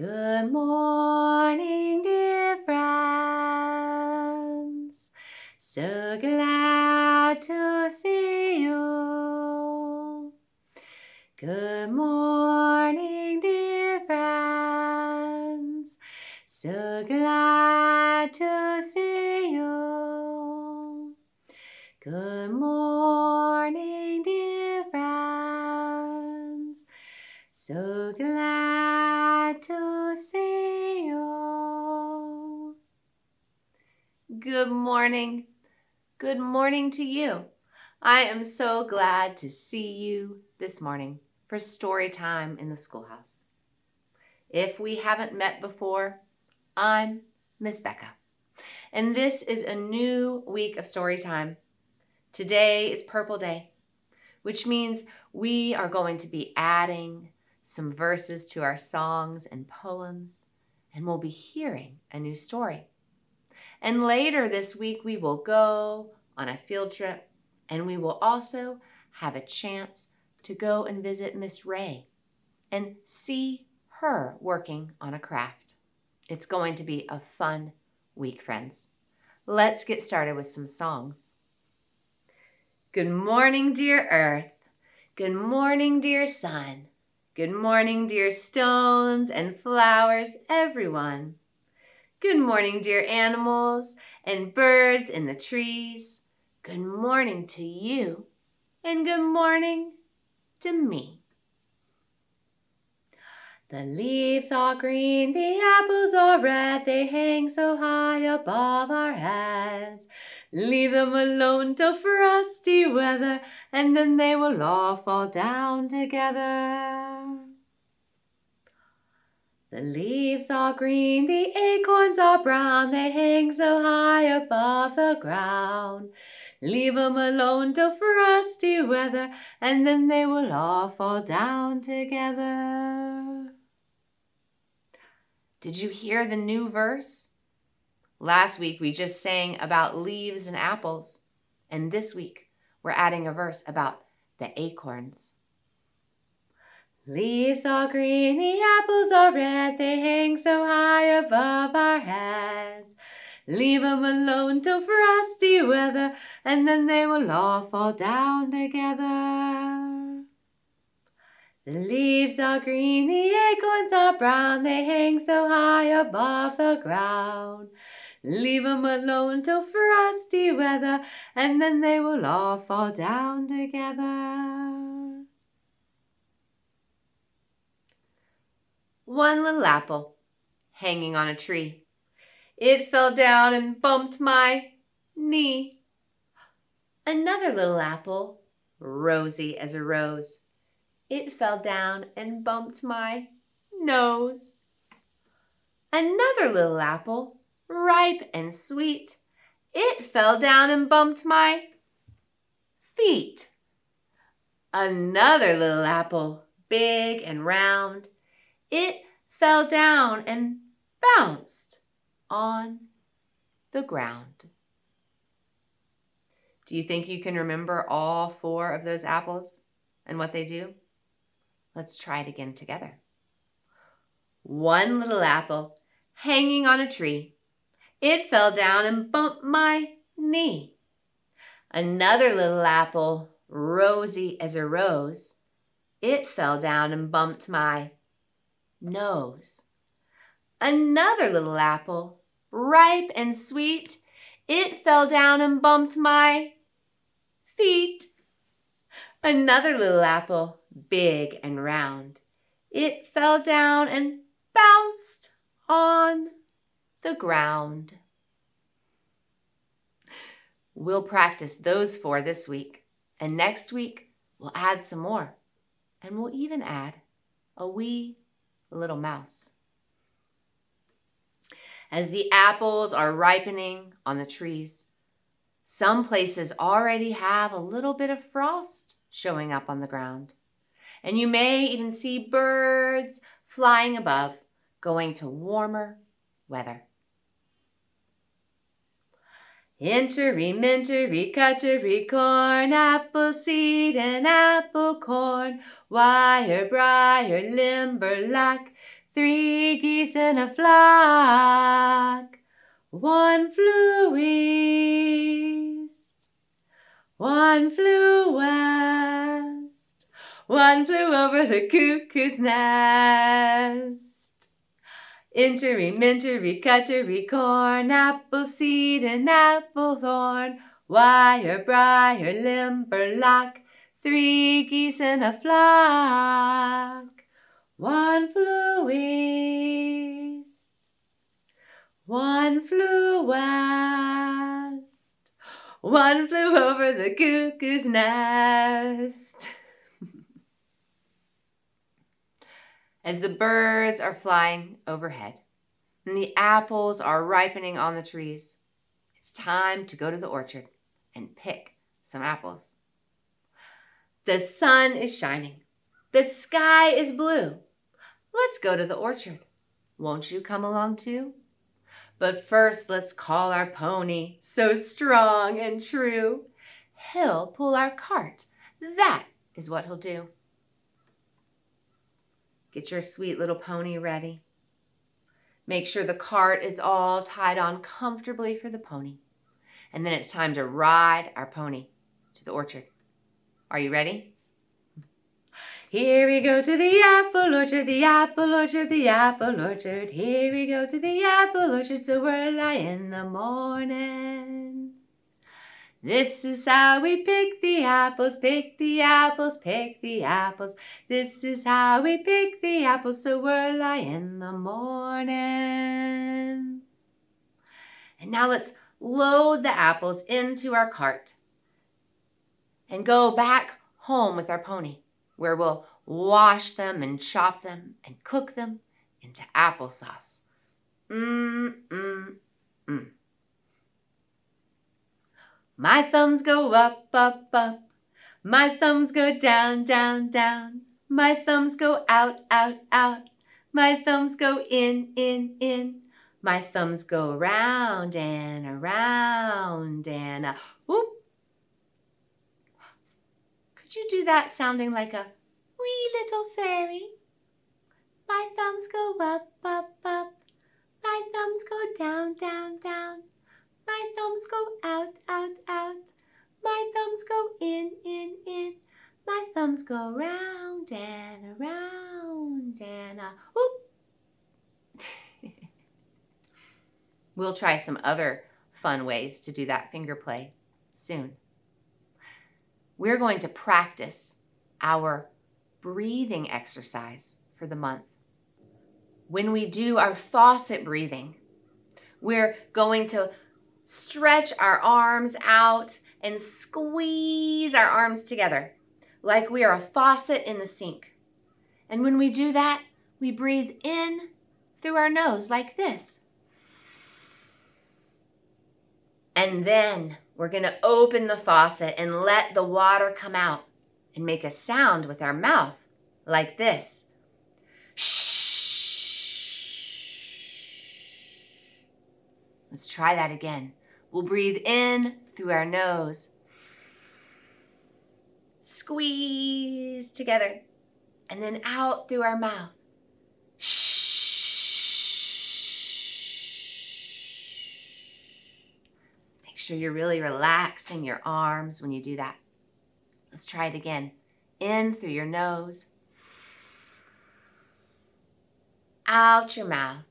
Good morning, dear friends. So glad to see you. Good morning, dear friends. So glad to see you. Good morning, dear friends. So glad Good morning. Good morning to you. I am so glad to see you this morning for story time in the schoolhouse. If we haven't met before, I'm Miss Becca, and this is a new week of story time. Today is Purple Day, which means we are going to be adding some verses to our songs and poems, and we'll be hearing a new story. And later this week, we will go on a field trip, and we will also have a chance to go and visit Miss Ray and see her working on a craft. It's going to be a fun week, friends. Let's get started with some songs. Good morning, dear earth. Good morning, dear sun. Good morning, dear stones and flowers, everyone. Good morning, dear animals and birds in the trees. Good morning to you, and good morning to me. The leaves are green, the apples are red, they hang so high above our heads. Leave them alone till frosty weather, and then they will all fall down together. The leaves are green, the acorns are brown, they hang so high above the ground. Leave them alone till frosty weather, and then they will all fall down together. Did you hear the new verse? Last week we just sang about leaves and apples, and this week we're adding a verse about the acorns. Leaves are green, the apples are red, they hang so high above our heads. Leave 'em alone till frosty weather, and then they will all fall down together. The leaves are green, the acorns are brown, they hang so high above the ground. Leave 'em alone till frosty weather, and then they will all fall down together. One little apple hanging on a tree. It fell down and bumped my knee. Another little apple, rosy as a rose. It fell down and bumped my nose. Another little apple, ripe and sweet. It fell down and bumped my feet. Another little apple, big and round. It fell down and bounced on the ground. Do you think you can remember all four of those apples and what they do? Let's try it again together. One little apple hanging on a tree. It fell down and bumped my knee. Another little apple, rosy as a rose, it fell down and bumped my nose. Another little apple, ripe and sweet, it fell down and bumped my feet. Another little apple, big and round, it fell down and bounced on the ground. We'll practice those four this week, and next week we'll add some more, and we'll even add a wee little mouse. As the apples are ripening on the trees, some places already have a little bit of frost showing up on the ground. And you may even see birds flying above, going to warmer weather. Entery, mintery, cuttery, corn, apple seed and apple corn, wire, briar, limberlock, three geese in a flock. One flew east, one flew west, one flew over the cuckoo's nest. Intery, mintery, cuttery, corn, apple seed, and apple thorn, wire, briar, limberlock, three geese in a flock. One flew east, one flew west, one flew over the cuckoo's nest. As the birds are flying overhead and the apples are ripening on the trees, it's time to go to the orchard and pick some apples. The sun is shining. The sky is blue. Let's go to the orchard. Won't you come along too? But first, let's call our pony, so strong and true. He'll pull our cart. That is what he'll do. Get your sweet little pony ready. Make sure the cart is all tied on comfortably for the pony. And then it's time to ride our pony to the orchard. Are you ready? Here we go to the apple orchard, the apple orchard, the apple orchard. Here we go to the apple orchard, so early in the morning. This is how we pick the apples, pick the apples, pick the apples. This is how we pick the apples, so early in the morning. And now let's load the apples into our cart and go back home with our pony where we'll wash them and chop them and cook them into applesauce. Mmm, mmm, mmm. My thumbs go up, up, up. My thumbs go down, down, down. My thumbs go out, out, out. My thumbs go in, in, in. My thumbs go around and around and a whoop, could you do that sounding like a wee little fairy? My thumbs go up, up, up. My thumbs go down, down, down. My thumbs go out, out, out. My thumbs go in, in, in. My thumbs go round and around and whoop. we'll try some other fun ways to do that finger play soon we're going to practice our breathing exercise for the month. When we do our faucet breathing, we're going to stretch our arms out and squeeze our arms together like we are a faucet in the sink. And when we do that, we breathe in through our nose like this. And then we're going to open the faucet and let the water come out and make a sound with our mouth like this. Shh. Let's try that again. We'll breathe in through our nose, squeeze together, and then out through our mouth. Shh. sure you're really relaxing your arms when you do that. Let's try it again. In through your nose, out your mouth.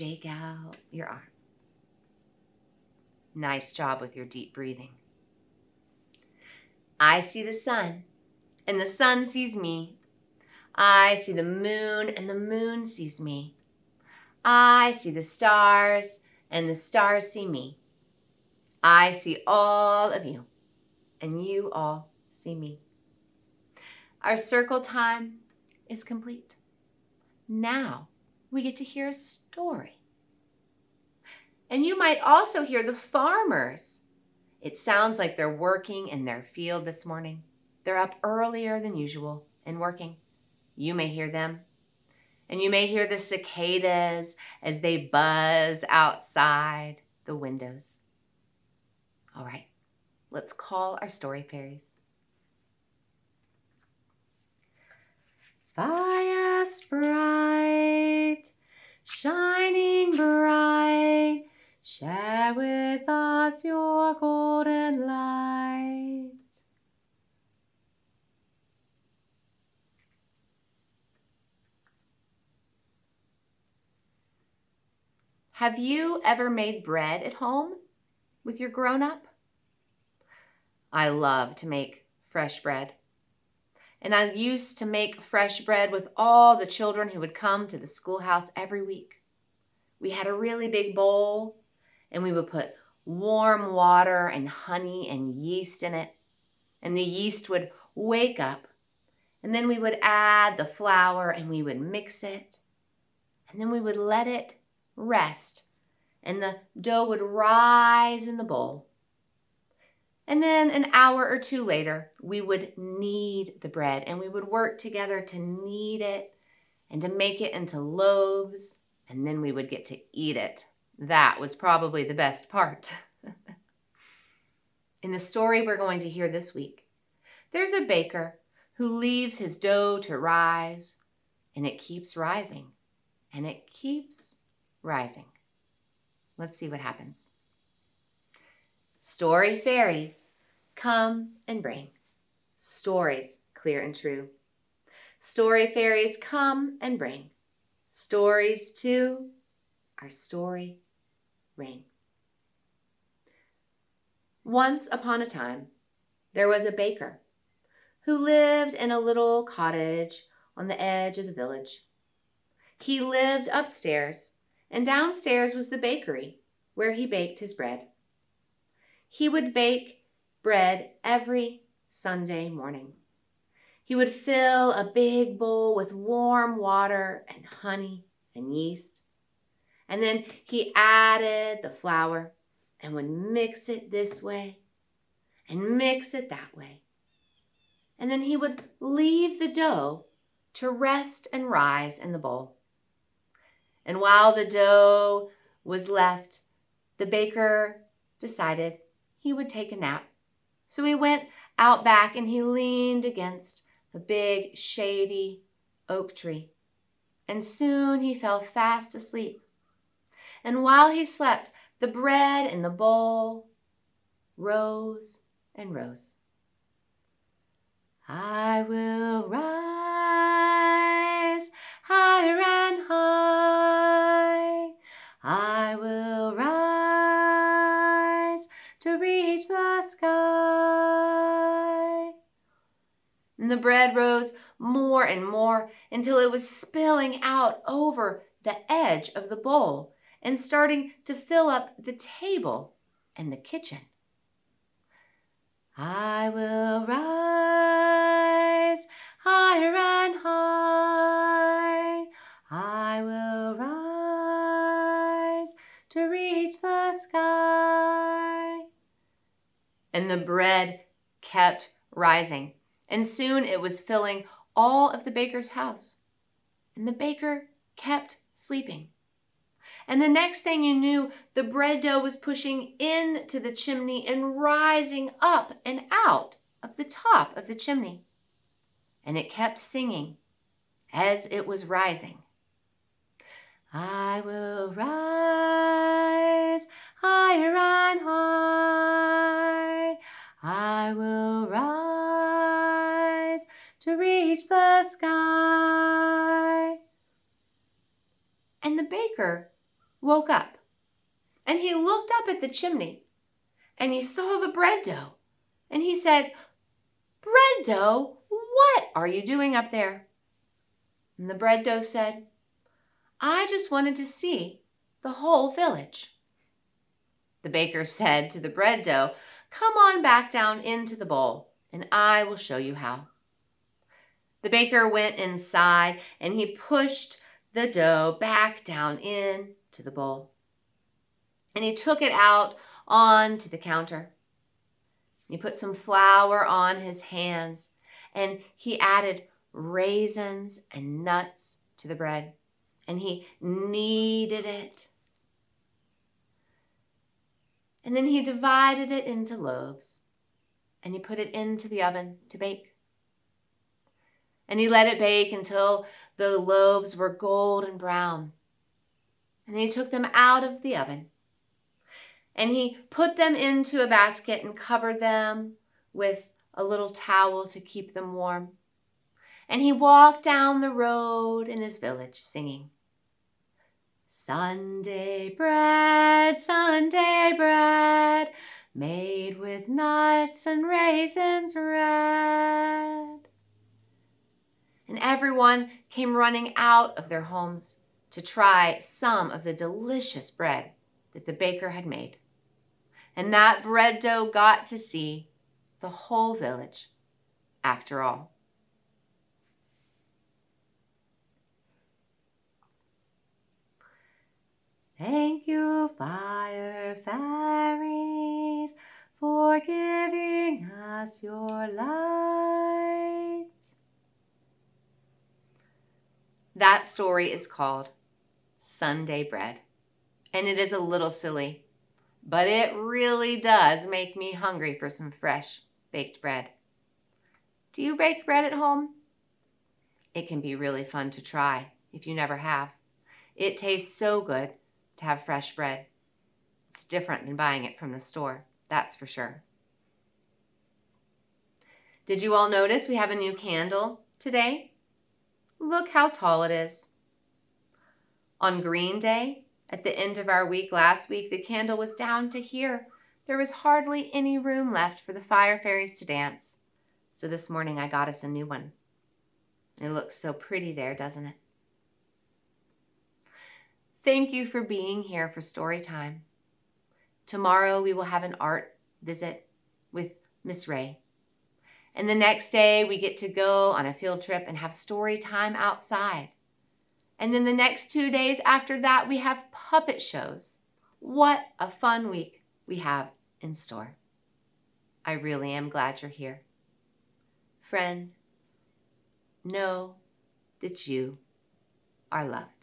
Shake out your arms. Nice job with your deep breathing. I see the sun, and the sun sees me, I see the moon, and the moon sees me. I see the stars, and the stars see me. I see all of you, and you all see me. Our circle time is complete. Now we get to hear a story. And you might also hear the farmers. It sounds like they're working in their field this morning. They're up earlier than usual and working. You may hear them. And you may hear the cicadas as they buzz outside the windows. All right, let's call our story fairies. Highest bright, shining bright, share with us your golden light. Have you ever made bread at home with your grown up? I love to make fresh bread. And I used to make fresh bread with all the children who would come to the schoolhouse every week. We had a really big bowl, and we would put warm water and honey and yeast in it. And the yeast would wake up, and then we would add the flour and we would mix it. And then we would let it rest, and the dough would rise in the bowl. And then an hour or two later, we would knead the bread and we would work together to knead it and to make it into loaves, and then we would get to eat it. That was probably the best part. In the story we're going to hear this week, there's a baker who leaves his dough to rise, and it keeps rising, and it keeps rising. Let's see what happens. Story fairies come and bring stories clear and true. Story fairies come and bring stories to our story ring. Once upon a time, there was a baker who lived in a little cottage on the edge of the village. He lived upstairs and downstairs was the bakery where he baked his bread. He would bake bread every Sunday morning. He would fill a big bowl with warm water and honey and yeast. And then he added the flour and would mix it this way and mix it that way. And then he would leave the dough to rest and rise in the bowl. And while the dough was left, the baker decided he would take a nap. So he went out back and he leaned against a big, shady oak tree. And soon he fell fast asleep. And while he slept, the bread in the bowl rose and rose. I will rise higher and high. The bread rose more and more until it was spilling out over the edge of the bowl and starting to fill up the table and the kitchen. I will rise higher and high. I will rise to reach the sky. And the bread kept rising, and soon it was filling all of the baker's house. And the baker kept sleeping. And the next thing you knew, the bread dough was pushing into the chimney and rising up and out of the top of the chimney. And it kept singing as it was rising. I will rise higher and high. I will rise to reach the sky. And the baker woke up and he looked up at the chimney and he saw the bread dough and he said, Bread dough, what are you doing up there? And the bread dough said, I just wanted to see the whole village. The baker said to the bread dough, Come on back down into the bowl, and I will show you how. The baker went inside and he pushed the dough back down in to the bowl. And he took it out onto the counter. He put some flour on his hands and he added raisins and nuts to the bread and he kneaded it. And then he divided it into loaves and he put it into the oven to bake. And he let it bake until the loaves were golden brown. And he took them out of the oven. And he put them into a basket and covered them with a little towel to keep them warm. And he walked down the road in his village singing. Sunday bread, Sunday bread, made with nuts and raisins red. And everyone came running out of their homes to try some of the delicious bread that the baker had made. And that bread dough got to see the whole village after all. Thank you, fire fairies, for giving us your light. That story is called Sunday Bread, and it is a little silly, but it really does make me hungry for some fresh baked bread. Do you bake bread at home? It can be really fun to try if you never have. It tastes so good to have fresh bread. It's different than buying it from the store, that's for sure. Did you all notice we have a new candle today? Look how tall it is. On Green Day, at the end of our week last week, the candle was down to here. There was hardly any room left for the fire fairies to dance. So this morning I got us a new one. It looks so pretty there, doesn't it? Thank you for being here for story time. Tomorrow we will have an art visit with Miss Ray. And the next day we get to go on a field trip and have story time outside. And then the next two days after that we have puppet shows. What a fun week we have in store. I really am glad you're here. Friends, know that you are loved.